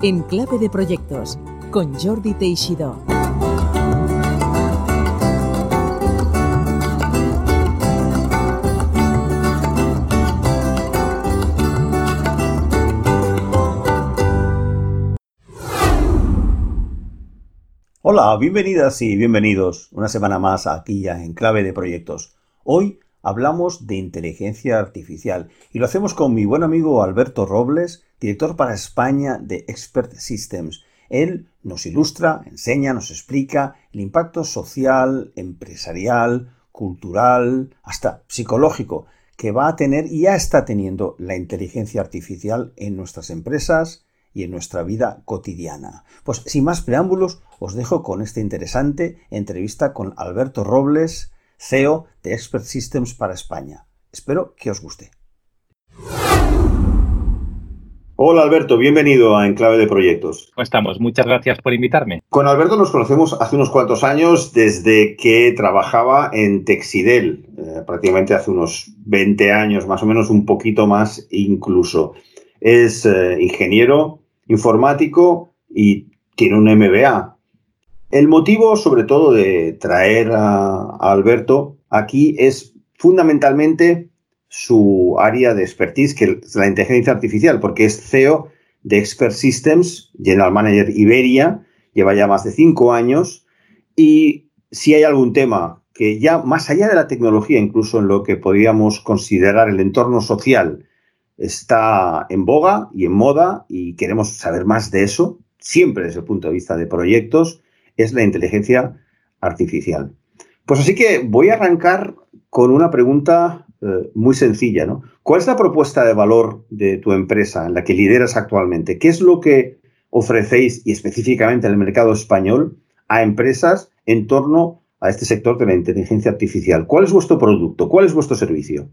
en Clave de Proyectos con Jordi Teixidó. Hola, bienvenidas y bienvenidos una semana más aquí en Clave de Proyectos. Hoy hablamos de inteligencia artificial y lo hacemos con mi buen amigo Alberto Robles, director para España de Expert Systems. Él nos ilustra, enseña, nos explica el impacto social, empresarial, cultural, hasta psicológico que va a tener y ya está teniendo la inteligencia artificial en nuestras empresas y en nuestra vida cotidiana. Pues sin más preámbulos, os dejo con esta interesante entrevista con Alberto Robles, CEO de Expert Systems para España. Espero que os guste. Hola Alberto, bienvenido a Enclave de Proyectos. ¿Cómo estamos? Muchas gracias por invitarme. Con Alberto nos conocemos hace unos cuantos años desde que trabajaba en Texidel, eh, prácticamente hace unos 20 años, más o menos un poquito más incluso. Es eh, ingeniero informático y tiene un MBA. El motivo, sobre todo, de traer a, Alberto aquí es fundamentalmente su área de expertise, que es la inteligencia artificial, porque es CEO de Expert Systems, General Manager Iberia, lleva ya más de cinco años, y si hay algún tema que ya más allá de la tecnología, incluso en lo que podríamos considerar el entorno social, está en boga y en moda y queremos saber más de eso, siempre desde el punto de vista de proyectos, es la inteligencia artificial. Pues así que voy a arrancar con una pregunta eh, muy sencilla, ¿no? ¿Cuál es la propuesta de valor de tu empresa en la que lideras actualmente? ¿Qué es lo que ofrecéis y específicamente en el mercado español a empresas en torno a este sector de la inteligencia artificial? ¿Cuál es vuestro producto? ¿Cuál es vuestro servicio?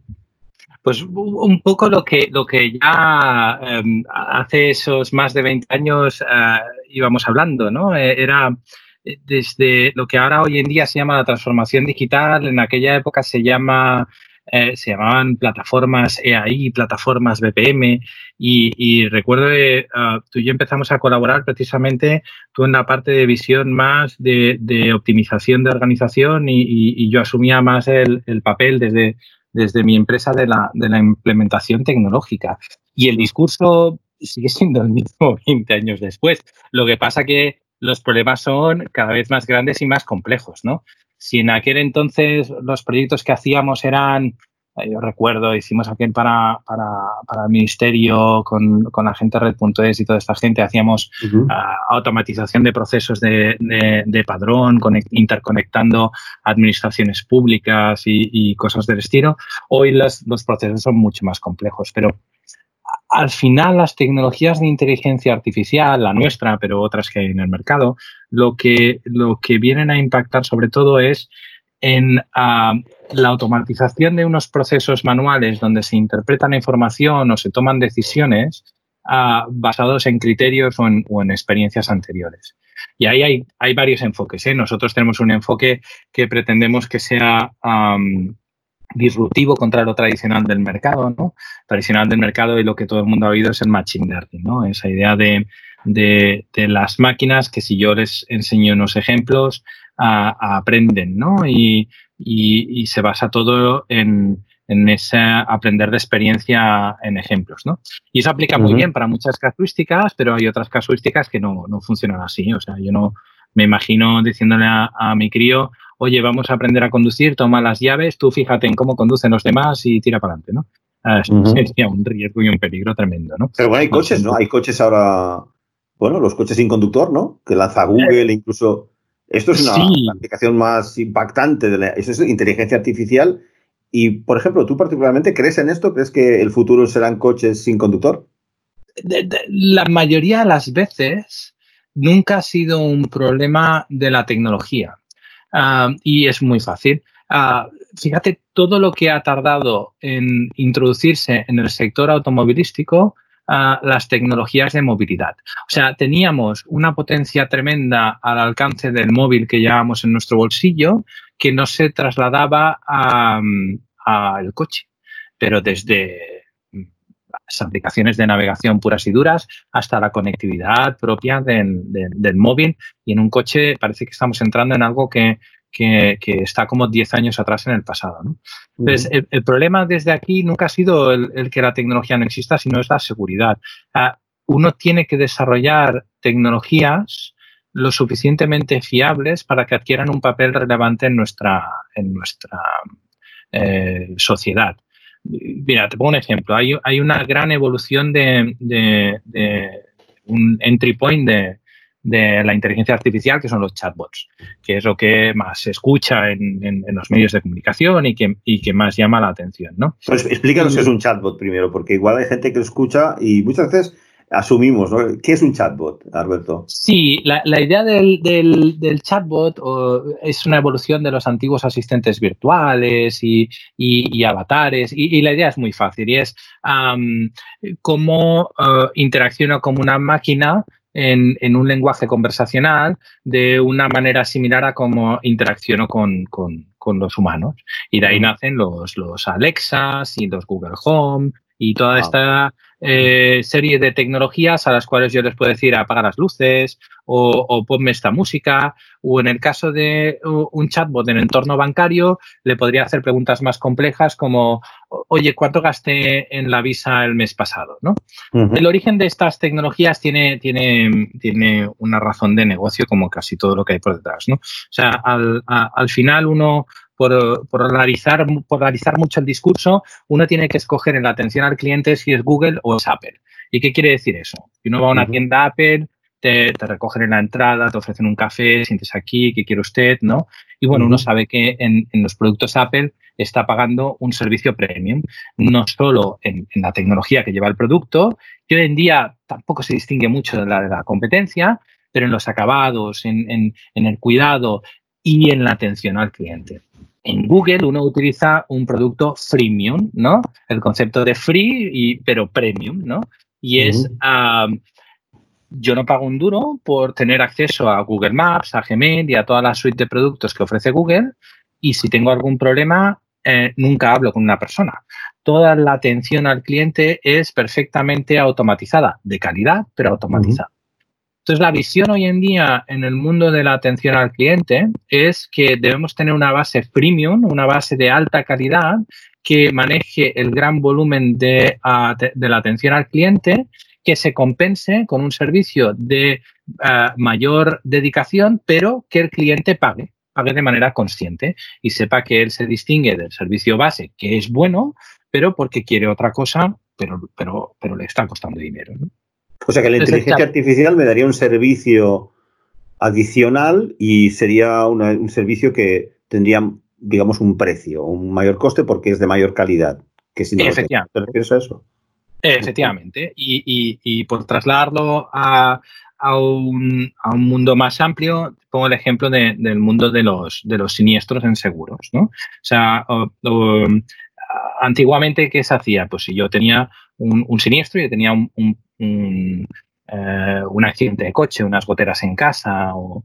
Pues un poco lo que, lo que ya em, hace esos más de 20 años eh, íbamos hablando, ¿no? Eh, era desde lo que ahora hoy en día se llama la transformación digital, en aquella época se llama eh, se llamaban plataformas EAI, plataformas BPM, y, recuerdo que ah, tú y yo empezamos a colaborar precisamente tú en la parte de visión más de, optimización de organización y, yo asumía más el, papel desde, desde mi empresa de la, de la implementación tecnológica. Y el discurso sigue siendo el mismo 20 años después. Lo que pasa que los problemas son cada vez más grandes y más complejos, ¿no? Si en aquel entonces los proyectos que hacíamos eran, eh, yo recuerdo, hicimos aquel para, para, el ministerio con, con la gente Red.es y toda esta gente, hacíamos ah, automatización de procesos de, de, padrón, interconectando administraciones públicas y, y, cosas del estilo. Hoy los procesos son mucho más complejos, pero al final las tecnologías de inteligencia artificial, la nuestra, pero otras que hay en el mercado, lo que, lo que vienen a impactar sobre todo es en ah, la automatización de unos procesos manuales donde se interpreta la información o se toman decisiones ah, basados en criterios o en, experiencias anteriores. Y ahí hay, hay varios enfoques. ¿eh? Nosotros tenemos un enfoque que pretendemos que sea disruptivo contra lo tradicional del mercado, ¿no? Tradicional del mercado y lo que todo el mundo ha oído es el machine learning, ¿no? Esa idea de, de, las máquinas que si yo les enseño unos ejemplos, aprenden, ¿no? Y, y, se basa todo en, en ese aprender de experiencia en ejemplos, ¿no? Y eso aplica muy bien para muchas casuísticas, pero hay otras casuísticas que no, no funcionan así. O sea, yo no me imagino diciéndole a, a mi crío, oye, vamos a aprender a conducir, toma las llaves, tú fíjate en cómo conducen los demás y tira para adelante, ¿no? Ah, sería un riesgo y un peligro tremendo, ¿no? Pero bueno, hay coches, ¿no? Hay coches ahora, bueno, los coches sin conductor, ¿no? Que lanza Google, incluso. Esto es una aplicación más impactante, de la, eso es inteligencia artificial. Y, por ejemplo, ¿tú particularmente crees en esto? ¿Crees que el futuro serán coches sin conductor? la mayoría de las veces nunca ha sido un problema de la tecnología. Ah, y es muy fácil. Ah, fíjate todo lo que ha tardado en introducirse en el sector automovilístico ah, las tecnologías de movilidad. O sea, teníamos una potencia tremenda al alcance del móvil que llevábamos en nuestro bolsillo que no se trasladaba al coche. Pero desde aplicaciones de navegación puras y duras, hasta la conectividad propia del, móvil. Y en un coche parece que estamos entrando en algo que, está como 10 años atrás en el pasado. Entonces, el, problema desde aquí nunca ha sido el, que la tecnología no exista, sino es la seguridad. Ah, uno tiene que desarrollar tecnologías lo suficientemente fiables para que adquieran un papel relevante en nuestra, en nuestra eh, sociedad. Mira, te pongo un ejemplo. Hay, hay una gran evolución de, un entry point de, la inteligencia artificial, que son los chatbots, que es lo que más se escucha en, los medios de comunicación y que, y que, más llama la atención. ¿no? Pues explícanos qué es un chatbot primero, porque igual hay gente que lo escucha y muchas veces asumimos, ¿no? ¿Qué es un chatbot, Alberto? Sí, la, idea del, del, chatbot es una evolución de los antiguos asistentes virtuales y, avatares. Y, la idea es muy fácil y es cómo uh, interacciona como una máquina en, un lenguaje conversacional de una manera similar a cómo interacciono con, los humanos. Y de ahí nacen los, los Alexas y los Google Home y toda esta eh, serie de tecnologías a las cuales yo les puedo decir apaga las luces o, ponme esta música o en el caso de un chatbot en entorno bancario le podría hacer preguntas más complejas como oye cuánto gasté en la visa el mes pasado ¿no? el origen de estas tecnologías tiene, tiene, tiene una razón de negocio como casi todo lo que hay por detrás ¿no? o sea al, al final uno por polarizar, polarizar mucho el discurso, uno tiene que escoger en la atención al cliente si es Google o es Apple. ¿Y qué quiere decir eso? Si uno va a una tienda Apple, te, recogen en la entrada, te ofrecen un café, sientes aquí, ¿qué quiere usted? ¿no? Y bueno, uno sabe que en, los productos Apple está pagando un servicio premium, no solo en, la tecnología que lleva el producto, que hoy en día tampoco se distingue mucho de la, de la competencia, pero en los acabados, en, en el cuidado y en la atención al cliente en Google uno utiliza un producto freemium, ¿no? El concepto de free, y, pero premium, ¿no? Y es, yo no pago un duro por tener acceso a Google Maps, a Gmail y a toda la suite de productos que ofrece Google. Y si tengo algún problema, eh, nunca hablo con una persona. Toda la atención al cliente es perfectamente automatizada, de calidad, pero automatizada. Entonces, la visión hoy en día en el mundo de la atención al cliente es que debemos tener una base premium, una base de alta calidad que maneje el gran volumen de, la atención al cliente, que se compense con un servicio de mayor dedicación, pero que el cliente pague, pague de manera consciente y sepa que él se distingue del servicio base, que es bueno, pero porque quiere otra cosa, pero, pero, pero le está costando dinero. O sea que la inteligencia artificial me daría un servicio adicional y sería un servicio que tendría, digamos, un precio, un mayor coste porque es de mayor calidad. Que si Efectivamente. ¿Te refieres a eso? Efectivamente. Y, por trasladarlo a, un, mundo más amplio, pongo el ejemplo del mundo de los, de los siniestros en seguros. ¿no? O sea, antiguamente, ¿qué se hacía? Pues si yo tenía un, siniestro, yo tenía un, un, eh, un, accidente de coche, unas goteras en casa o,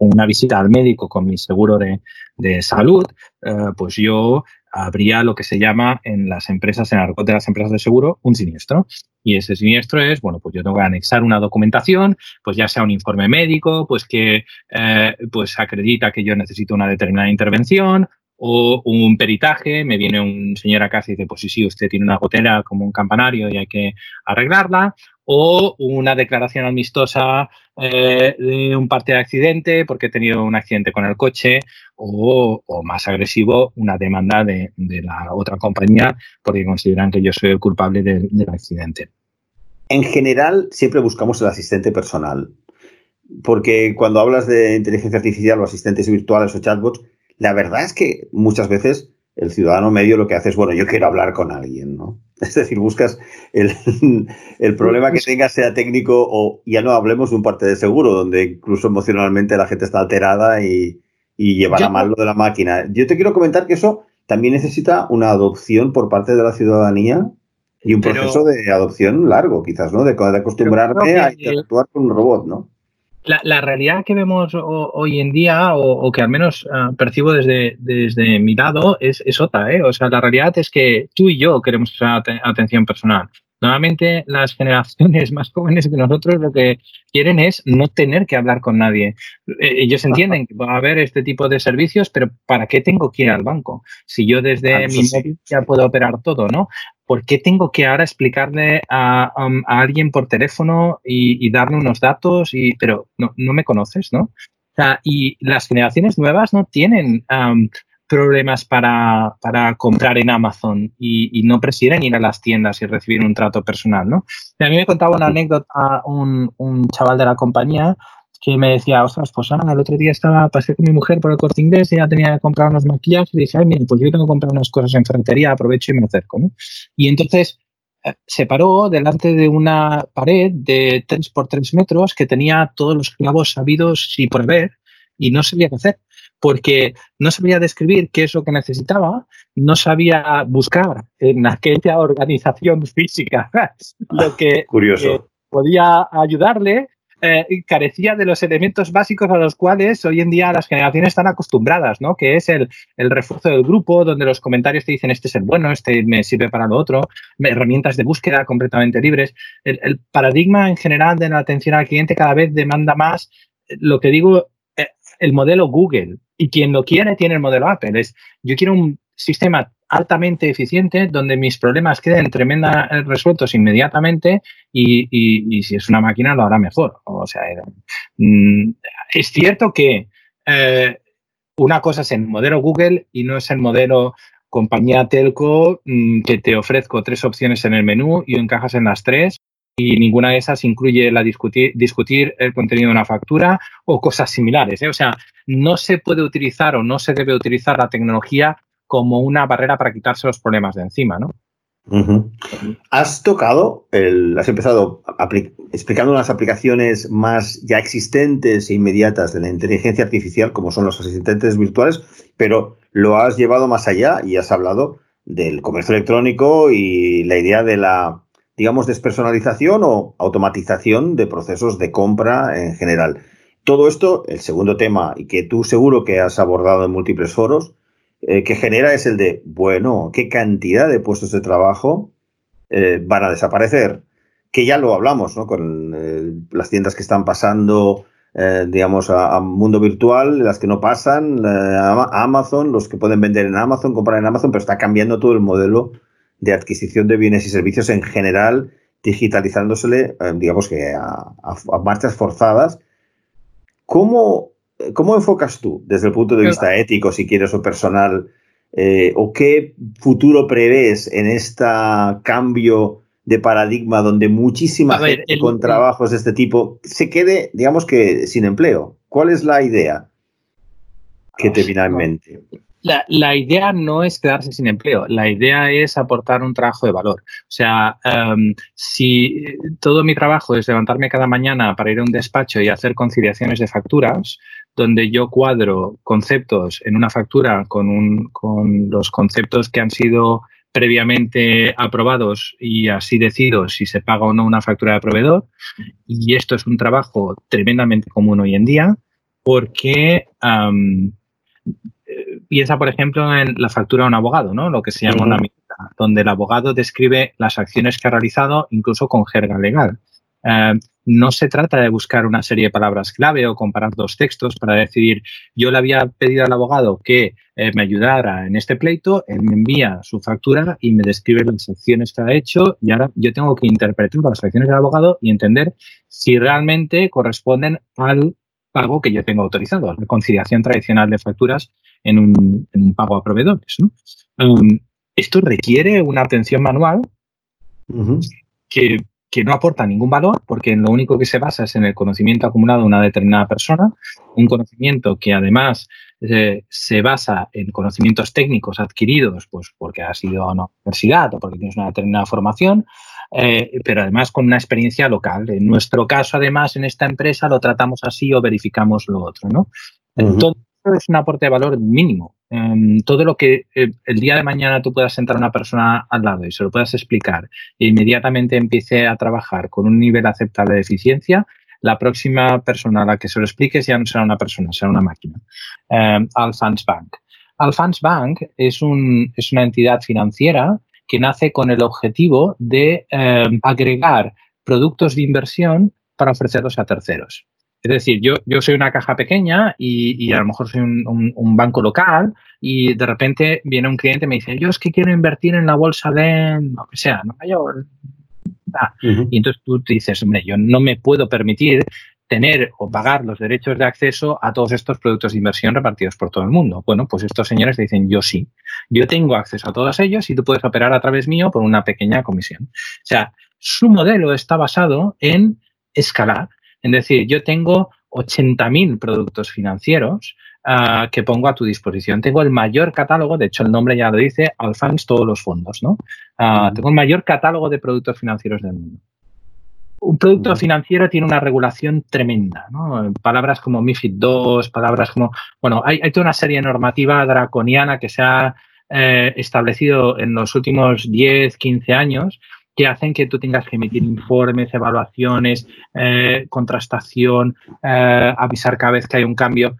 una visita al médico con mi seguro de, salud, eh, pues yo habría lo que se llama en las empresas, en el de las empresas de seguro, un siniestro. Y ese siniestro es, bueno, pues yo tengo que anexar una documentación, pues ya sea un informe médico, pues que eh, pues acredita que yo necesito una determinada intervención, o un peritaje, me viene un señor a casa y dice, pues sí, sí, usted tiene una gotera como un campanario y hay que arreglarla, o una declaración amistosa eh, de un parte de accidente porque he tenido un accidente con el coche, o, más agresivo, una demanda de, la otra compañía porque consideran que yo soy el culpable del accidente. En general, siempre buscamos el asistente personal, porque cuando hablas de inteligencia artificial o asistentes virtuales o chatbots, la verdad es que muchas veces el ciudadano medio lo que hace es, bueno, yo quiero hablar con alguien, ¿no? Es decir, buscas el, problema que tenga sea técnico o ya no hablemos de un parte de seguro, donde incluso emocionalmente la gente está alterada y, y llevará mal lo de la máquina. Yo te quiero comentar que eso también necesita una adopción por parte de la ciudadanía y un proceso de adopción largo, quizás, ¿no? De, acostumbrarme a interactuar con un robot, ¿no? La, realidad que vemos hoy en día, o, que al menos ah, percibo desde, desde mi lado, es, es otra. ¿eh? O sea, la realidad es que tú y yo queremos esa atención personal. Normalmente las generaciones más jóvenes que nosotros lo que quieren es no tener que hablar con nadie. Eh, ellos entienden que va a haber este tipo de servicios, pero ¿para qué tengo que ir al banco? Si yo desde ah, mi móvil ya puedo operar todo, ¿no? ¿Por qué tengo que ahora explicarle a, um, alguien por teléfono y, darle unos datos? Y, pero no, me conoces, ¿no? y las generaciones nuevas no tienen um, problemas para, para comprar en Amazon y, no prefieren ir a las tiendas y recibir un trato personal, ¿no? a mí me contaba una anécdota un, un chaval de la compañía que me decía, ostras, pues el otro día estaba, pasé con mi mujer por el corte inglés y ya tenía que comprar unos maquillajes y dije, ay, mira, pues yo tengo que comprar unas cosas en ferretería, aprovecho y me acerco, ¿no? Y entonces eh, se paró delante de una pared de 3 por 3 metros que tenía todos los clavos sabidos y por ver y no sabía qué hacer porque no sabía describir qué es lo que necesitaba, no sabía buscar en aquella organización física lo que Curioso. podía ayudarle. Eh, carecía de los elementos básicos a los cuales hoy en día las generaciones están acostumbradas, ¿no? Que es el, refuerzo del grupo, donde los comentarios te dicen este es el bueno, este me sirve para lo otro, herramientas de búsqueda completamente libres. el paradigma en general de la atención al cliente cada vez demanda más, lo que digo, eh, el modelo Google, y quien lo quiere tiene el modelo Apple. Es, yo quiero un sistema altamente eficiente donde mis problemas queden tremendamente resueltos inmediatamente y, si es una máquina lo hará mejor. O sea, mm, es cierto que eh, una cosa es el modelo Google y no es el modelo compañía telco mm, que te ofrezco tres opciones en el menú y encajas en las tres y ninguna de esas incluye la discutir, discutir el contenido de una factura o cosas similares. ¿eh? O sea, no se puede utilizar o no se debe utilizar la tecnología como una barrera para quitarse los problemas de encima, ¿no? Has tocado, el, has empezado explicando unas aplicaciones más ya existentes e inmediatas de la inteligencia artificial, como son los asistentes virtuales, pero lo has llevado más allá y has hablado del comercio electrónico y la idea de la digamos, despersonalización o automatización de procesos de compra en general. Todo esto, el segundo tema, y que tú seguro que has abordado en múltiples foros, eh, que genera es el de, bueno, ¿qué cantidad de puestos de trabajo eh, van a desaparecer? Que ya lo hablamos, ¿no? Con eh, las tiendas que están pasando, digamos, a, mundo virtual, las que no pasan, a Amazon, los que pueden vender en Amazon, comprar en Amazon, pero está cambiando todo el modelo de adquisición de bienes y servicios en general, digitalizándosele, eh, digamos que a, marchas forzadas. ¿Cómo, ¿Cómo, enfocas tú, desde el punto de vista ético, si quieres, o personal, eh, o qué futuro prevés en este cambio de paradigma donde muchísima gente con trabajos de este tipo se quede, digamos que, sin empleo? ¿Cuál es la idea que te viene en mente? La, idea no es quedarse sin empleo, la idea es aportar un trabajo de valor. O sea, em, si todo mi trabajo es levantarme cada mañana para ir a un despacho y hacer conciliaciones de facturas, donde yo cuadro conceptos en una factura con, un, con los conceptos que han sido previamente aprobados y así decido si se paga o no una factura de proveedor. Y esto es un trabajo tremendamente común hoy en día porque em, piensa, por ejemplo, en la factura de un abogado, ¿no? Lo que se llama una minuta, donde el abogado describe las acciones que ha realizado, incluso con jerga legal. Eh, no se trata de buscar una serie de palabras clave o comparar dos textos para decidir, yo le había pedido al abogado que eh, me ayudara en este pleito, él me envía su factura y me describe las acciones que ha hecho y ahora yo tengo que interpretar las acciones del abogado y entender si realmente corresponden al pago que yo tengo autorizado, la conciliación tradicional de facturas en un, pago a proveedores. Um, esto requiere una atención manual que, no aporta ningún valor porque lo único que se basa es en el conocimiento acumulado de una determinada persona, un conocimiento que además eh, se basa en conocimientos técnicos adquiridos pues porque has ido a una universidad o porque tienes una determinada formación, eh, pero además con una experiencia local. En nuestro caso, además, en esta empresa lo tratamos así o verificamos lo otro, ¿no? Todo es un aporte de valor mínimo. Em, todo lo que eh, el día de mañana tú puedas sentar a una persona al lado y se lo puedas explicar e inmediatamente empiece a trabajar con un nivel aceptable de eficiencia, la próxima persona a la que se lo expliques ya no será una persona, será una máquina. Eh, Alphans Bank. Alphans Bank es, un, es una entidad financiera que nace con el objetivo de eh, agregar productos de inversión para ofrecerlos a terceros. Es decir, yo, yo soy una caja pequeña y, a lo mejor soy un, banco local y de repente viene un cliente y me dice, yo es que quiero invertir en la bolsa de lo que sea, ¿no? Y entonces tú te dices, hombre, yo no me puedo permitir tener o pagar los derechos de acceso a todos estos productos de inversión repartidos por todo el mundo. Bueno, pues estos señores dicen, yo sí, yo tengo acceso a todos ellos y tú puedes operar a través mío por una pequeña comisión. O sea, su modelo está basado en escalar es decir, yo tengo 80.000 productos financieros uh, que pongo a tu disposición. Tengo el mayor catálogo, de hecho el nombre ya lo dice, Alfans todos los fondos, ¿no? Uh, tengo el mayor catálogo de productos financieros del mundo. Un producto financiero tiene una regulación tremenda, ¿no? Palabras como MIFID II, palabras como, bueno, hay, hay toda una serie de normativa draconiana que se ha eh, establecido en los últimos 10, 15 años que hacen que tú tengas que emitir informes, evaluaciones, eh, contrastación, eh, avisar cada vez que hay un cambio.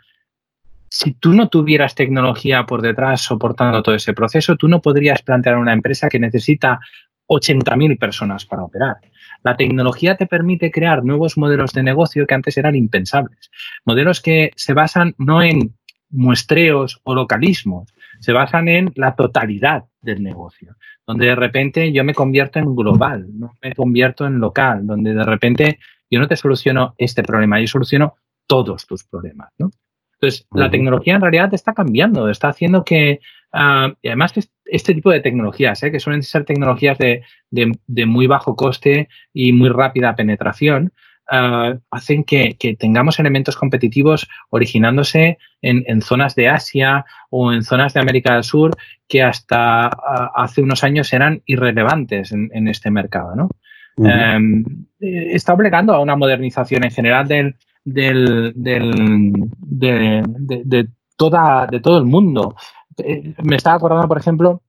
Si tú no tuvieras tecnología por detrás soportando todo ese proceso, tú no podrías plantear una empresa que necesita 80.000 personas para operar. La tecnología te permite crear nuevos modelos de negocio que antes eran impensables. Modelos que se basan no en muestreos o localismos, se basan en la totalidad del negocio, donde de repente yo me convierto en global, no me convierto en local, donde de repente yo no te soluciono este problema, yo soluciono todos tus problemas, ¿no? Entonces, la tecnología en realidad está cambiando, está haciendo que, uh, y además este tipo de tecnologías, ¿eh? que suelen ser tecnologías de, de, muy bajo coste y muy rápida penetración, uh, hacen que, que, tengamos elementos competitivos originándose en, en, zonas de Asia o en zonas de América del Sur que hasta uh, hace unos años eran irrelevantes en, en este mercado. ¿no? um, está obligando a una modernización en general del, del, del de, de, de, toda, de todo el mundo. Eh, me estaba acordando, por ejemplo,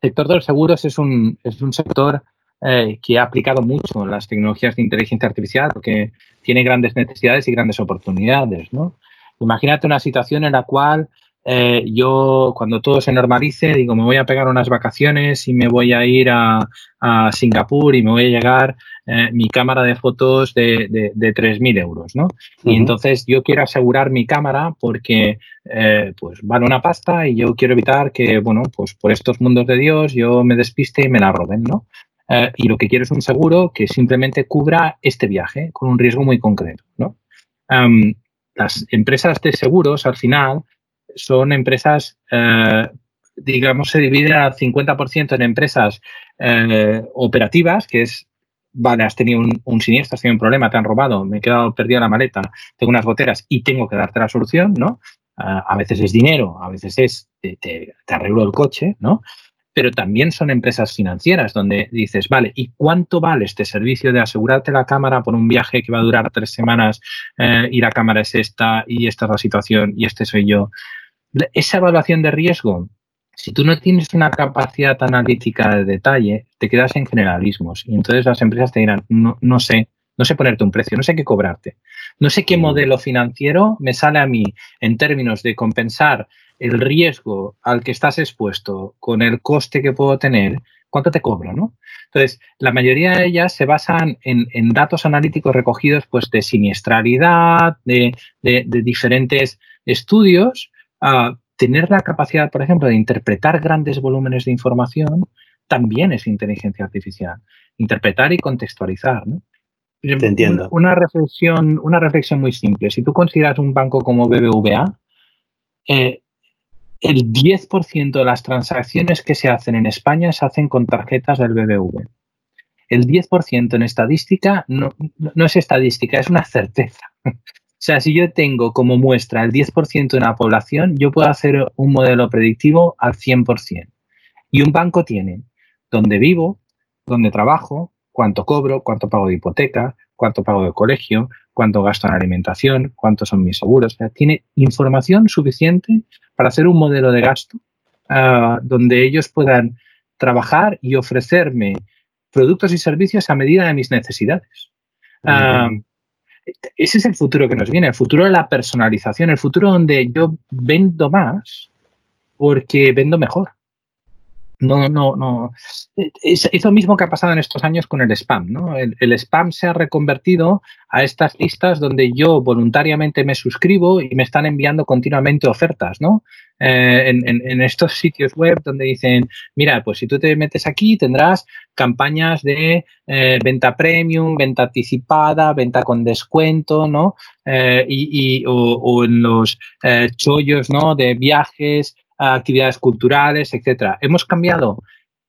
el sector de los seguros es un, es un sector eh, que ha aplicado mucho las tecnologías de inteligencia artificial porque tiene grandes necesidades y grandes oportunidades, ¿no? Imagínate una situación en la cual eh, yo, cuando todo se normalice, digo, me voy a pegar unas vacaciones y me voy a ir a, a Singapur y me voy a llegar eh, mi cámara de fotos de, de, de 3.000 euros, ¿no? Y entonces yo quiero asegurar mi cámara porque, eh, pues, vale una pasta y yo quiero evitar que, bueno, pues por estos mundos de Dios yo me despiste y me la roben, ¿no? Eh, y lo que quiero es un seguro que simplemente cubra este viaje con un riesgo muy concreto. ¿no? Um, las empresas de seguros, al final, son empresas, eh, digamos, se dividen al 50% en empresas eh, operativas, que es, vale, has tenido un, un, siniestro, has tenido un problema, te han robado, me he quedado perdido la maleta, tengo unas goteras y tengo que darte la solución, ¿no? Uh, a veces es dinero, a veces es, te, te, te arreglo el coche, ¿no? Pero también son empresas financieras donde dices, vale, ¿y cuánto vale este servicio de asegurarte la cámara por un viaje que va a durar tres semanas eh, y la cámara es esta y esta es la situación y este soy yo? Esa evaluación de riesgo, si tú no tienes una capacidad analítica de detalle, te quedas en generalismos y entonces las empresas te dirán, no, no sé, no sé ponerte un precio, no sé qué cobrarte, no sé qué modelo financiero me sale a mí en términos de compensar el riesgo al que estás expuesto con el coste que puedo tener, ¿cuánto te cobro? ¿no? Entonces, la mayoría de ellas se basan en, en datos analíticos recogidos pues, de siniestralidad, de, de, de diferentes estudios. Uh, tener la capacidad, por ejemplo, de interpretar grandes volúmenes de información también es inteligencia artificial. Interpretar y contextualizar. ¿no? Te entiendo. Una reflexión, una reflexión muy simple. Si tú consideras un banco como BBVA, eh, el 10% de las transacciones que se hacen en España se hacen con tarjetas del BBV. El 10% en estadística no, no, es estadística, es una certeza. O sea, si yo tengo como muestra el 10% de la población, yo puedo hacer un modelo predictivo al 100%. Y un banco tiene dónde vivo, dónde trabajo, cuánto cobro, cuánto pago de hipoteca, cuánto pago de colegio, cuánto gasto en alimentación, cuántos son mis seguros. O sea, tiene información suficiente para hacer un modelo de gasto uh, donde ellos puedan trabajar y ofrecerme productos y servicios a medida de mis necesidades. Uh, ese es el futuro que nos viene, el futuro de la personalización, el futuro donde yo vendo más porque vendo mejor. No, no, no. Es, lo mismo que ha pasado en estos años con el spam, ¿no? El, spam se ha reconvertido a estas listas donde yo voluntariamente me suscribo y me están enviando continuamente ofertas, ¿no? Eh, en, estos sitios web donde dicen, mira, pues si tú te metes aquí tendrás campañas de eh, venta premium, venta anticipada, venta con descuento, ¿no? Eh, y, o, o, en los chollos, ¿no? De viajes, actividades culturales, etcétera. Hemos cambiado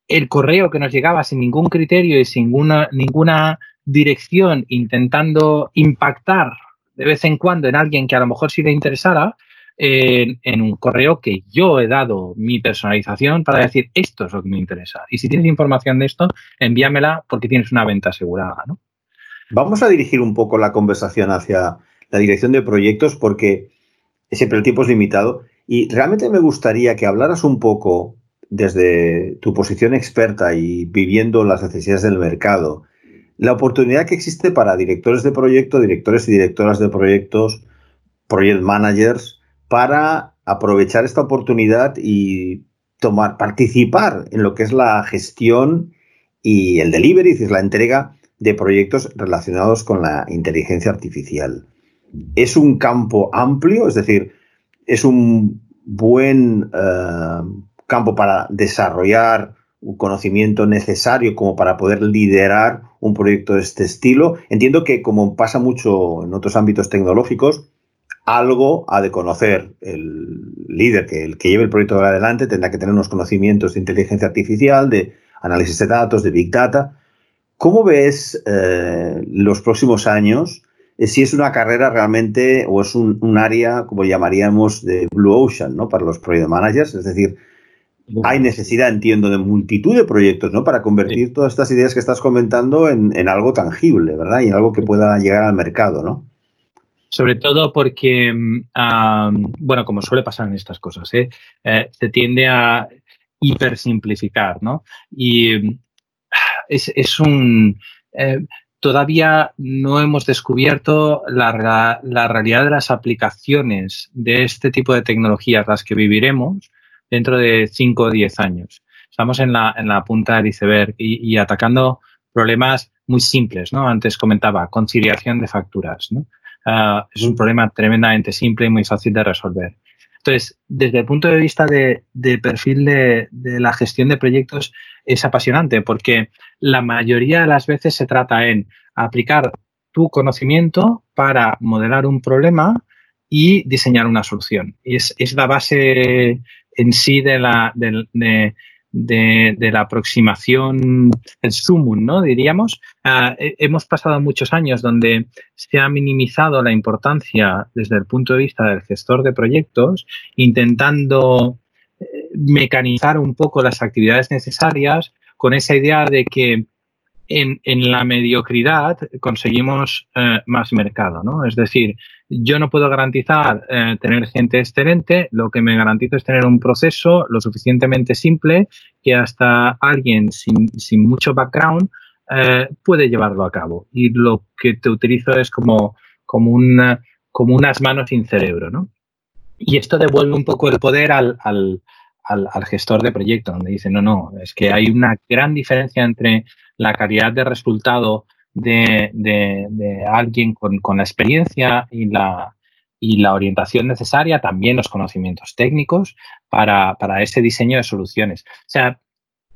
el correo que nos llegaba sin ningún criterio y sin ninguna, ninguna dirección, intentando impactar de vez en cuando en alguien que a lo mejor sí le interesara, en, un correo que yo he dado mi personalización para decir esto es lo que me interesa. Y si tienes información de esto, envíamela porque tienes una venta asegurada. ¿no? Vamos a dirigir un poco la conversación hacia la dirección de proyectos porque siempre el tiempo es limitado y realmente me gustaría que hablaras un poco desde tu posición experta y viviendo las necesidades del mercado, la oportunidad que existe para directores de proyecto, directores y directoras de proyectos, project managers, para aprovechar esta oportunidad y tomar, participar en lo que es la gestión y el delivery, es decir, la entrega de proyectos relacionados con la inteligencia artificial. Es un campo amplio, es decir, es un buen eh, campo para desarrollar un conocimiento necesario como para poder liderar un proyecto de este estilo. Entiendo que, como pasa mucho en otros ámbitos tecnológicos, algo ha de conocer el líder, que el que lleve el proyecto adelante tendrá que tener unos conocimientos de inteligencia artificial, de análisis de datos, de big data. ¿Cómo ves eh, los próximos años si es una carrera realmente o es un, área, como llamaríamos, de Blue Ocean, ¿no? Para los project managers, es decir, hay necesidad, entiendo, de multitud de proyectos, ¿no? Para convertir todas estas ideas que estás comentando en, algo tangible, ¿verdad? Y en algo que pueda llegar al mercado, ¿no? Sobre todo porque, mm, bueno, como suele pasar en estas cosas, ¿eh? ¿eh? se tiende a hipersimplificar, ¿no? Y mm, es, es un... Eh, todavía no hemos descubierto la, realidad de las aplicaciones de este tipo de tecnologías, las que viviremos dentro de 5 o 10 años. Estamos en la, en la punta del iceberg y, atacando problemas muy simples, ¿no? Antes comentaba conciliación de facturas, ¿no? Ah, es un problema tremendamente simple y muy fácil de resolver. Entonces, desde el punto de vista de, perfil de, la gestión de proyectos, es apasionante porque la mayoría de las veces se trata en aplicar tu conocimiento para modelar un problema y diseñar una solución. Y es, la base en sí de la, de, de, la aproximación, el sumum, ¿no? Diríamos, ah, hemos pasado muchos años donde se ha minimizado la importancia desde el punto de vista del gestor de proyectos, intentando eh, mecanizar un poco las actividades necesarias con esa idea de que en, en la mediocridad conseguimos eh, más mercado, ¿no? Es decir, yo no puedo garantizar eh, tener gente excelente, lo que me garantizo es tener un proceso lo suficientemente simple que hasta alguien sin, sin mucho background eh, puede llevarlo a cabo. Y lo que te utilizo es como, como, una, como unas manos sin cerebro, ¿no? Y esto devuelve un poco el poder al, al, al, gestor de proyecto, donde dice, no, no, es que hay una gran diferencia entre la calidad de resultado de, de, alguien con, con, la experiencia y la, y la orientación necesaria, también los conocimientos técnicos para, para ese diseño de soluciones. O sea,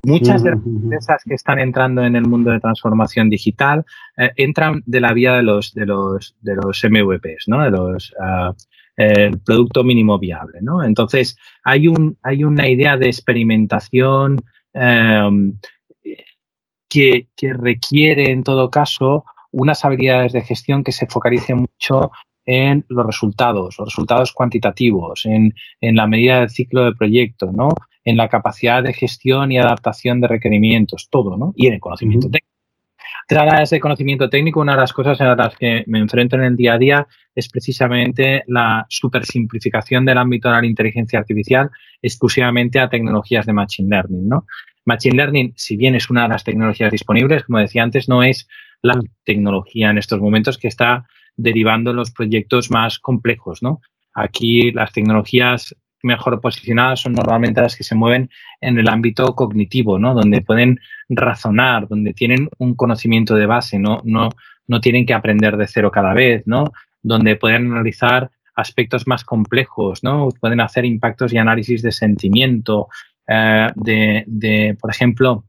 Muchas de las empresas que están entrando en el mundo de transformación digital eh, entran de la vía de los, de los, de los MVPs, ¿no? De los uh, el producto mínimo viable, ¿no? Entonces, hay, un, hay una idea de experimentación em, que, que, requiere, en todo caso, unas habilidades de gestión que se focalicen mucho en los resultados, los resultados cuantitativos, en, en la medida del ciclo de proyecto, ¿no? En la capacidad de gestión y adaptación de requerimientos, todo, ¿no? Y en el conocimiento técnico Tras ese conocimiento técnico, una de las cosas a las que me enfrento en el día a día es precisamente la supersimplificación del ámbito de la inteligencia artificial exclusivamente a tecnologías de Machine Learning, ¿no? Machine Learning, si bien es una de las tecnologías disponibles, como decía antes, no es la tecnología en estos momentos que está derivando los proyectos más complejos, ¿no? Aquí las tecnologías mejor posicionadas son normalmente las que se mueven en el ámbito cognitivo, ¿no? Donde pueden razonar, donde tienen un conocimiento de base, no, no, no tienen que aprender de cero cada vez, ¿no? Donde pueden analizar aspectos más complejos, ¿no? Pueden hacer impactos y análisis de sentimiento, eh, de, de, por ejemplo,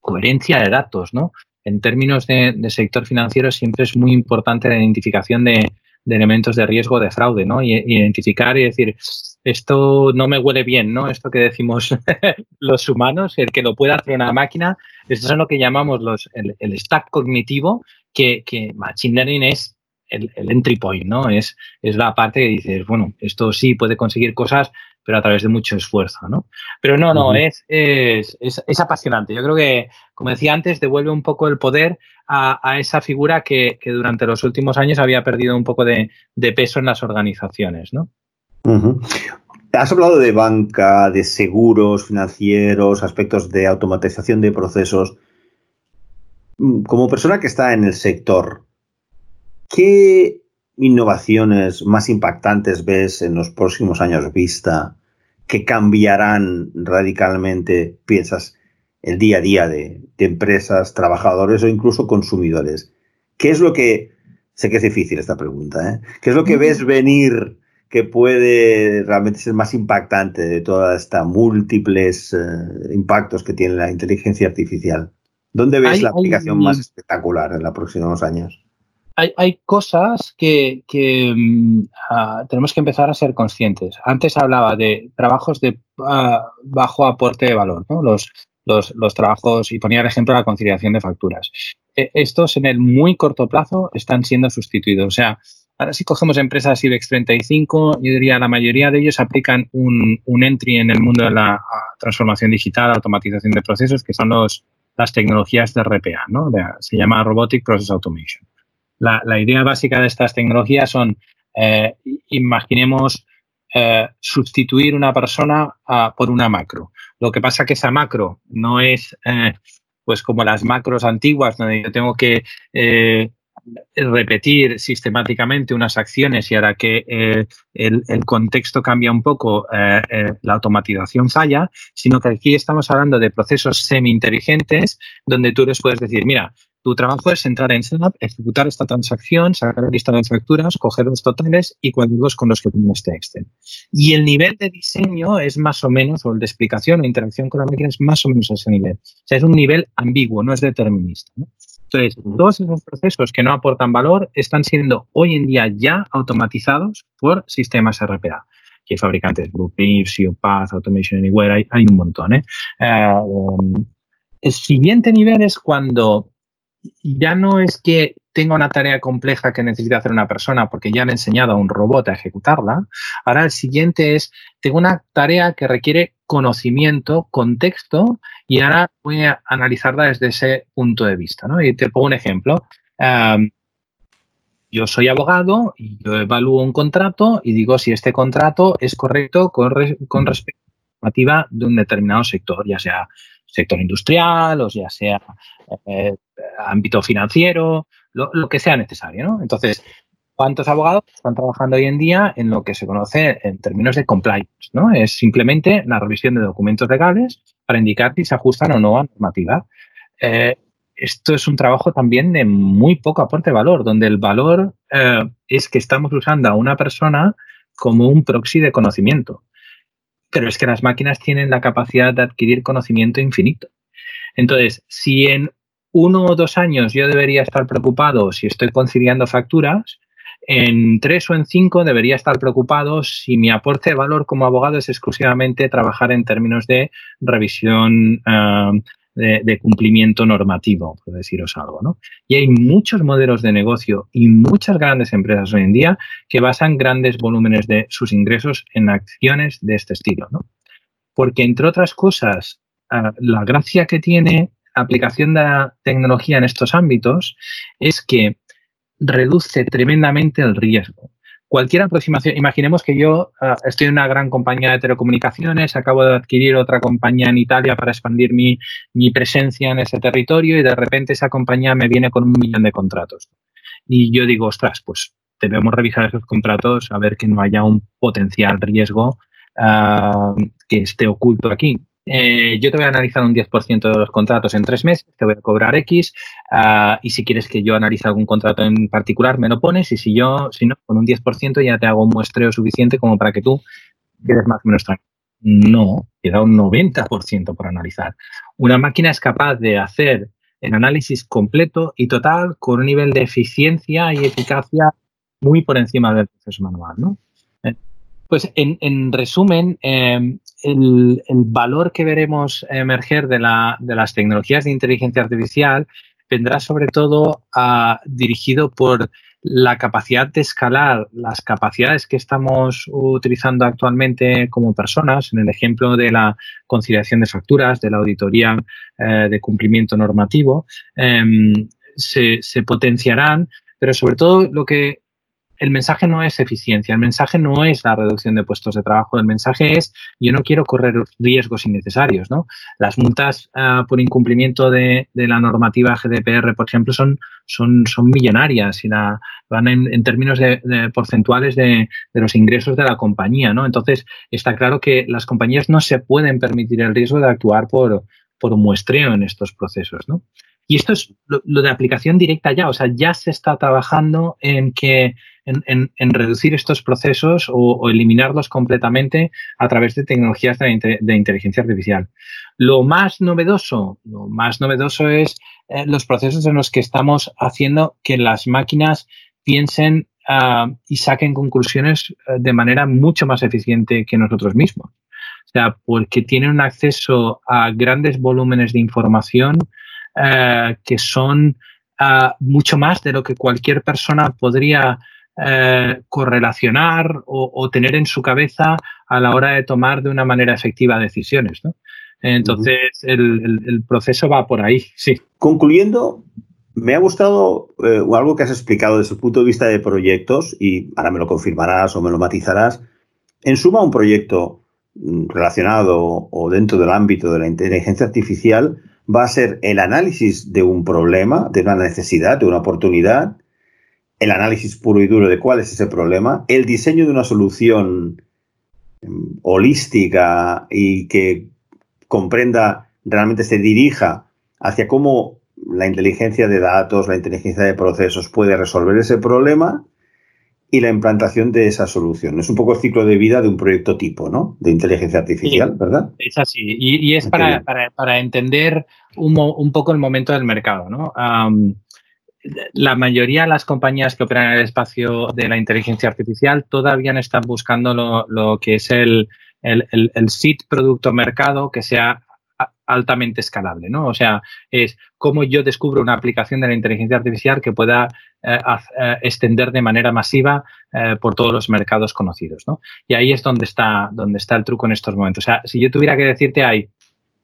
coherencia de datos, ¿no? En términos de, de, sector financiero siempre es muy importante la identificación de, de elementos de riesgo de fraude, ¿no? Y, identificar y decir, esto no me huele bien, ¿no? Esto que decimos los humanos, el que lo pueda hacer una máquina, esto es lo que llamamos los, el, el stack cognitivo, que, que Machine Learning es el, el, entry point, ¿no? Es, es la parte que dices, bueno, esto sí puede conseguir cosas, pero a través de mucho esfuerzo, ¿no? Pero no, no, uh -huh. es, es, es, es, apasionante. Yo creo que, como decía antes, devuelve un poco el poder a, a esa figura que, que, durante los últimos años había perdido un poco de, de peso en las organizaciones, ¿no? Uh -huh. Has hablado de banca, de seguros financieros, aspectos de automatización de procesos. Como persona que está en el sector, ¿qué innovaciones más impactantes ves en los próximos años vista que cambiarán radicalmente, piensas, el día a día de, de, empresas, trabajadores o incluso consumidores? ¿Qué es lo que, sé que es difícil esta pregunta, ¿eh? ¿qué es lo que ves venir que puede realmente ser más impactante de todas estas múltiples eh, impactos que tiene la inteligencia artificial? ¿Dónde ves hay, la aplicación hay, más espectacular en los próximos años? Hay, hay cosas que, uh, tenemos que empezar a ser conscientes. Antes hablaba de trabajos de uh, bajo aporte de valor, ¿no? los, los, trabajos, y ponía el ejemplo la conciliación de facturas. Eh, estos en el muy corto plazo están siendo sustituidos. O sea, ahora si cogemos empresas IBEX 35, yo diría la mayoría de ellos aplican un, un entry en el mundo de la uh, transformación digital, automatización de procesos, que son los, las tecnologías de RPA, ¿no? Se llama Robotic Process Automation. La, la, idea básica de estas tecnologías son, eh, imaginemos, eh, sustituir una persona uh, por una macro. Lo que pasa que esa macro no es eh, pues como las macros antiguas, donde yo tengo que repetir sistemáticamente unas acciones y ahora que el, el, contexto cambia un poco, la automatización falla, sino que aquí estamos hablando de procesos semi-inteligentes donde tú les puedes decir, mira, tu trabajo es entrar en SAP, ejecutar esta transacción, sacar la lista de facturas, coger los totales y cuadrarlos con los que tienes este Excel. Y el nivel de diseño es más o menos, o el de explicación o interacción con la máquina es más o menos ese nivel. O sea, es un nivel ambiguo, no es determinista. ¿no? Entonces, todos esos procesos que no aportan valor están siendo hoy en día ya automatizados por sistemas RPA. Que hay fabricantes, Blueprint, SeoPath, Automation Anywhere, hay, hay un montón. ¿eh? Uh, um, el siguiente nivel es cuando ya no es que tenga una tarea compleja que necesita hacer una persona porque ya he enseñado a un robot a ejecutarla. Ahora el siguiente es, tengo una tarea que requiere conocimiento, contexto, y ahora voy a analizarla desde ese punto de vista. ¿no? Y te pongo un ejemplo. Yo soy abogado y yo evalúo un contrato y digo si este contrato es correcto con, con respecto a la normativa de un determinado sector, ya sea sector industrial o ya sea eh, ámbito financiero, lo, que sea necesario, ¿no? Entonces, ¿cuántos abogados están trabajando hoy en día en lo que se conoce en términos de compliance, ¿no? Es simplemente la revisión de documentos legales para indicar si se ajustan o no a normativa. Eh, esto es un trabajo también de muy poco aporte de valor, donde el valor eh, es que estamos usando a una persona como un proxy de conocimiento. Pero es que las máquinas tienen la capacidad de adquirir conocimiento infinito. Entonces, si en uno o dos años yo debería estar preocupado si estoy conciliando facturas, en tres o en cinco debería estar preocupado si mi aporte de valor como abogado es exclusivamente trabajar en términos de revisión uh, de, cumplimiento normativo, por deciros algo. ¿no? Y hay muchos modelos de negocio y muchas grandes empresas hoy en día que basan grandes volúmenes de sus ingresos en acciones de este estilo. ¿no? Porque, entre otras cosas, uh, la gracia que tiene aplicación de la tecnología en estos ámbitos es que reduce tremendamente el riesgo. Cualquier aproximación, imaginemos que yo uh, estoy en una gran compañía de telecomunicaciones, acabo de adquirir otra compañía en Italia para expandir mi, mi presencia en ese territorio y de repente esa compañía me viene con un millón de contratos. y yo digo, ostras, pues debemos revisar esos contratos a ver que no haya un potencial riesgo ah, que esté oculto aquí. Eh, yo te voy a analizar un 10% de los contratos en tres meses, te voy a cobrar X, ah, y si quieres que yo analice algún contrato en particular, me lo pones, y si yo, si no, con un 10% ya te hago un muestreo suficiente como para que tú quedes más o menos tranquilo. No, queda un 90% por analizar. Una máquina es capaz de hacer el análisis completo y total con un nivel de eficiencia y eficacia muy por encima del proceso manual, ¿no? Pues en, resumen, em, el, valor que veremos emerger de, las tecnologías de inteligencia artificial vendrá sobre todo ah, dirigido por la capacidad de escalar las capacidades que estamos utilizando actualmente como personas, en el ejemplo de la conciliación de facturas, de la auditoría eh, de cumplimiento normativo, em, se potenciarán, pero sobre todo lo que el mensaje no es eficiencia, el mensaje no es la reducción de puestos de trabajo, el mensaje es yo no quiero correr riesgos innecesarios, ¿no? Las multas ah, por incumplimiento de, la normativa GDPR, por ejemplo, son, son, son millonarias y la, van en, términos de, porcentuales de, los ingresos de la compañía, ¿no? Entonces, está claro que las compañías no se pueden permitir el riesgo de actuar por, por muestreo en estos procesos, ¿no? Y esto es lo, de aplicación directa ya, o sea, ya se está trabajando en que en, reducir estos procesos o, eliminarlos completamente a través de tecnologías de, inteligencia artificial. Lo más novedoso, lo más novedoso es eh, los procesos en los que estamos haciendo que las máquinas piensen ah, y saquen conclusiones eh, de manera mucho más eficiente que nosotros mismos. O sea, porque tienen un acceso a grandes volúmenes de información eh, que son ah, mucho más de lo que cualquier persona podría eh, correlacionar o, tener en su cabeza a la hora de tomar de una manera efectiva decisiones. Entonces, el, proceso va por ahí, sí. Concluyendo, me ha gustado eh, algo que has explicado desde el punto de vista de proyectos, y ahora me lo confirmarás o me lo matizarás. En suma, un proyecto mm, relacionado o dentro del ámbito de la inteligencia artificial va a ser el análisis de un problema, de una necesidad, de una oportunidad, el análisis puro y duro de cuál es ese problema, el diseño de una solución em, holística y que comprenda, realmente se dirija hacia cómo la inteligencia de datos, la inteligencia de procesos puede resolver ese problema y la implantación de esa solución. Es un poco el ciclo de vida de un proyecto tipo, ¿no? De inteligencia artificial, ¿verdad? Es así. Y, es para, entender un, poco el momento del mercado, ¿no? la mayoría de las compañías que operan en el espacio de la inteligencia artificial todavía no están buscando lo, que es el, el, el, el SIT producto mercado que sea altamente escalable, ¿no? O sea, es cómo yo descubro una aplicación de la inteligencia artificial que pueda eh, eh, extender de manera masiva eh, por todos los mercados conocidos, ¿no? Y ahí es donde está, donde está el truco en estos momentos. O sea, si yo tuviera que decirte, hay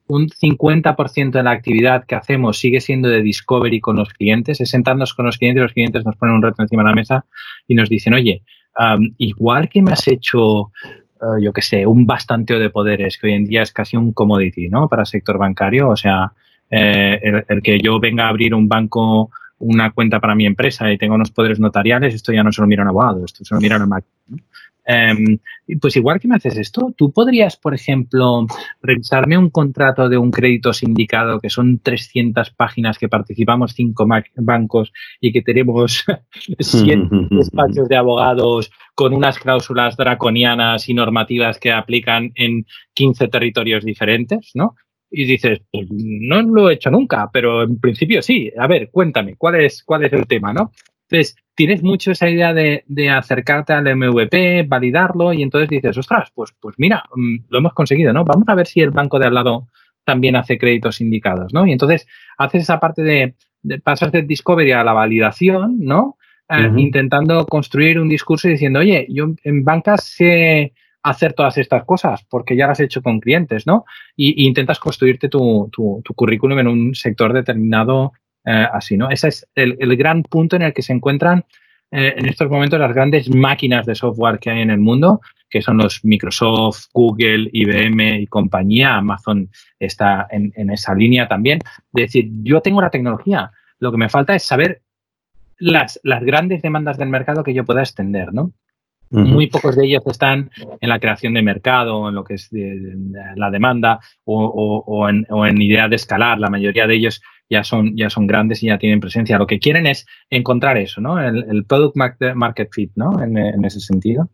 un 50% de la actividad que hacemos sigue siendo de discovery con los clientes, es sentarnos con los clientes y los clientes nos ponen un reto encima de la mesa y nos dicen, oye, igual que me has hecho eh, yo qué sé, un bastanteo de poderes, que hoy en día es casi un commodity, ¿no? Para el sector bancario. O sea, eh, el, que yo venga a abrir un banco, una cuenta para mi empresa y tenga unos poderes notariales, esto ya no se lo mira un abogado, esto se lo mira una. Em, pues igual que me haces esto, tú podrías, por ejemplo, revisarme un contrato de un crédito sindicado que son 300 páginas que participamos cinco bancos y que tenemos 100 despachos de abogados con unas cláusulas draconianas y normativas que aplican en 15 territorios diferentes, ¿no? Y dices, pues no lo he hecho nunca, pero en principio sí. A ver, cuéntame, ¿cuál es, cuál es el tema, no? Entonces, tienes mucho esa idea de, acercarte al MVP, validarlo y entonces dices, ostras, pues, pues mira, mm, lo hemos conseguido, ¿no? Vamos a ver si el banco de al lado también hace créditos indicados, ¿no? Y entonces haces esa parte de, de pasas del discovery a la validación, ¿no? Eh, intentando construir un discurso y diciendo, oye, yo en bancas sé hacer todas estas cosas porque ya las he hecho con clientes, ¿no? Y, intentas construirte tu, tu, currículum en un sector determinado eh, así, ¿no? Ese es el, gran punto en el que se encuentran eh, en estos momentos las grandes máquinas de software que hay en el mundo, que son los Microsoft, Google, IBM y compañía. Amazon está en, esa línea también. De decir, yo tengo la tecnología, lo que me falta es saber las, las grandes demandas del mercado que yo pueda extender, ¿no? Muy pocos de ellos están en la creación de mercado, en lo que es la demanda o, en, o, en, idea de escalar. La mayoría de ellos ya son, ya son grandes y ya tienen presencia. Lo que quieren es encontrar eso, ¿no? El, product market fit, ¿no? En, en, ese sentido.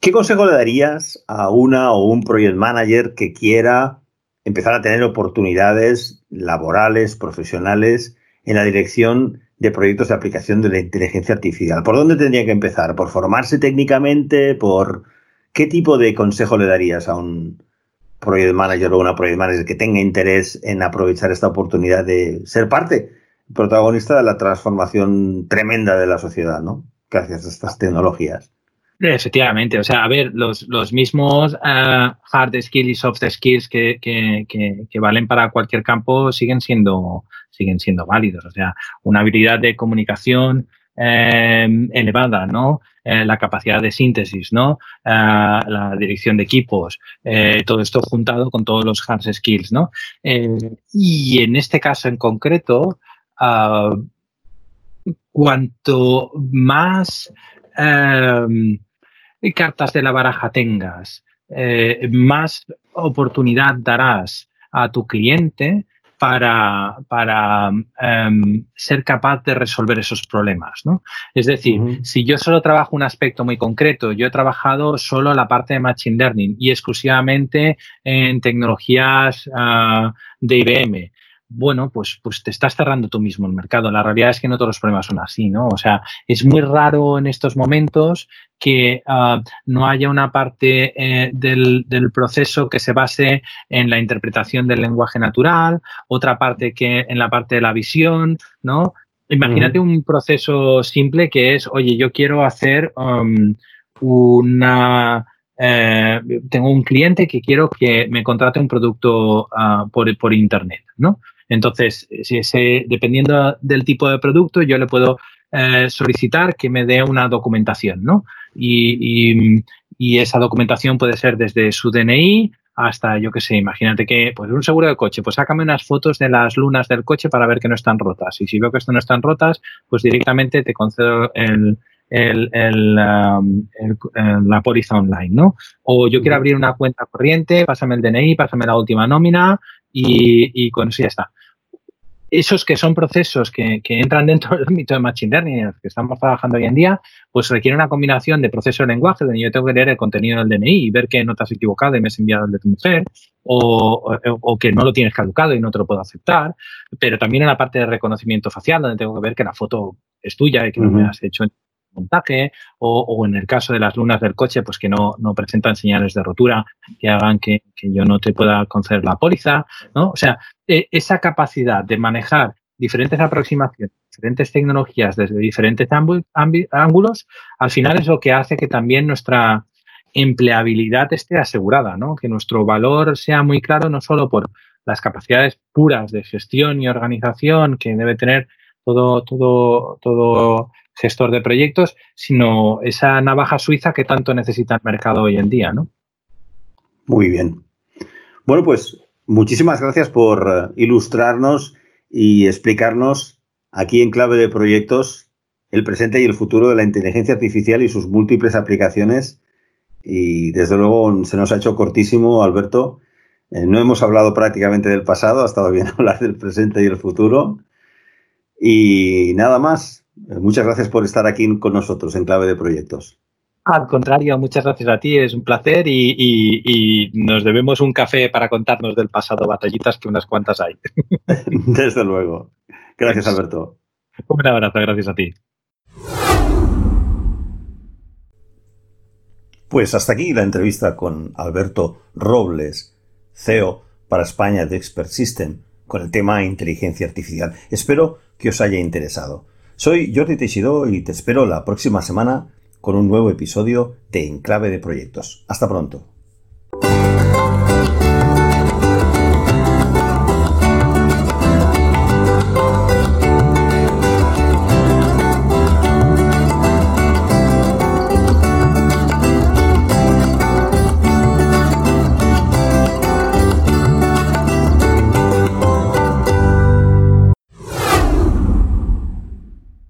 ¿Qué consejo le darías a una o un project manager que quiera empezar a tener oportunidades laborales, profesionales en la dirección de proyectos de aplicación de la inteligencia artificial. ¿Por dónde tendría que empezar? ¿Por formarse técnicamente? ¿Por qué tipo de consejo le darías a un project manager o una project manager que tenga interés en aprovechar esta oportunidad de ser parte protagonista de la transformación tremenda de la sociedad, ¿no? Gracias a estas tecnologías. Efectivamente, o sea, a ver, los, los mismos eh, hard skills y soft skills que, que, que, valen para cualquier campo siguen siendo, siguen siendo válidos. O sea, una habilidad de comunicación eh, elevada, ¿no? Eh, la capacidad de síntesis, ¿no? la dirección de equipos, todo esto juntado con todos los hard skills, ¿no? y en este caso en concreto, ah, cuanto más cartas de la baraja tengas, eh, más oportunidad darás a tu cliente para, para em, ser capaz de resolver esos problemas. ¿no? Es decir, si yo solo trabajo un aspecto muy concreto, yo he trabajado solo la parte de Machine Learning y exclusivamente en tecnologías ah, de IBM bueno, pues, pues te estás cerrando tú mismo el mercado. La realidad es que no todos los problemas son así, ¿no? O sea, es muy raro en estos momentos que ah, no haya una parte eh, del, del, proceso que se base en la interpretación del lenguaje natural, otra parte que en la parte de la visión, ¿no? Imagínate un proceso simple que es, oye, yo quiero hacer um, una... Eh, tengo un cliente que quiero que me contrate un producto uh, por, por Internet, ¿no? Entonces, si ese, dependiendo del tipo de producto, yo le puedo eh, solicitar que me dé una documentación, ¿no? Y, esa documentación puede ser desde su DNI hasta, yo qué sé, imagínate que, pues un seguro de coche, pues sácame unas fotos de las lunas del coche para ver que no están rotas. Y si veo que esto no están rotas, pues directamente te concedo el, um, la póliza online, ¿no? O yo quiero abrir una cuenta corriente, pásame el DNI, pásame la última nómina y, y con eso ya está. Esos que son procesos que, entran dentro del ámbito de Machine Learning en los que estamos trabajando hoy en día, pues requiere una combinación de proceso de lenguaje, donde yo tengo que leer el contenido del DNI y ver que no te has equivocado y me has enviado el de tu mujer, o, que no lo tienes caducado y no te lo puedo aceptar, pero también en la parte de reconocimiento facial, donde tengo que ver que la foto es tuya y que no me has hecho montaje o, en el caso de las lunas del coche, pues que no, no presentan señales de rotura que hagan que, yo no te pueda conceder la póliza, ¿no? O sea, e, esa capacidad de manejar diferentes aproximaciones, diferentes tecnologías desde diferentes ángulos, al final es lo que hace que también nuestra empleabilidad esté asegurada, ¿no? Que nuestro valor sea muy claro no solo por las capacidades puras de gestión y organización que debe tener todo, todo, todo gestor de proyectos, sino esa navaja suiza que tanto necesita el mercado hoy en día, ¿no? Muy bien. Bueno, pues muchísimas gracias por eh, ilustrarnos y explicarnos aquí en clave de proyectos el presente y el futuro de la inteligencia artificial y sus múltiples aplicaciones. Y desde luego se nos ha hecho cortísimo, Alberto. Eh, no hemos hablado prácticamente del pasado, ha estado bien hablar del presente y el futuro. Y nada más. Muchas gracias por estar aquí con nosotros en Clave de Proyectos. Al contrario, muchas gracias a ti, es un placer y, nos debemos un café para contarnos del pasado, batallitas que unas cuantas hay. Desde luego. Gracias, Alberto. Un abrazo, gracias a ti. Pues hasta aquí la entrevista con Alberto Robles, CEO para España de Expert System, con el tema inteligencia artificial. Espero que os haya interesado. Soy Jordi Teixidó y te espero la próxima semana con un nuevo episodio de Enclave de Proyectos. Hasta pronto.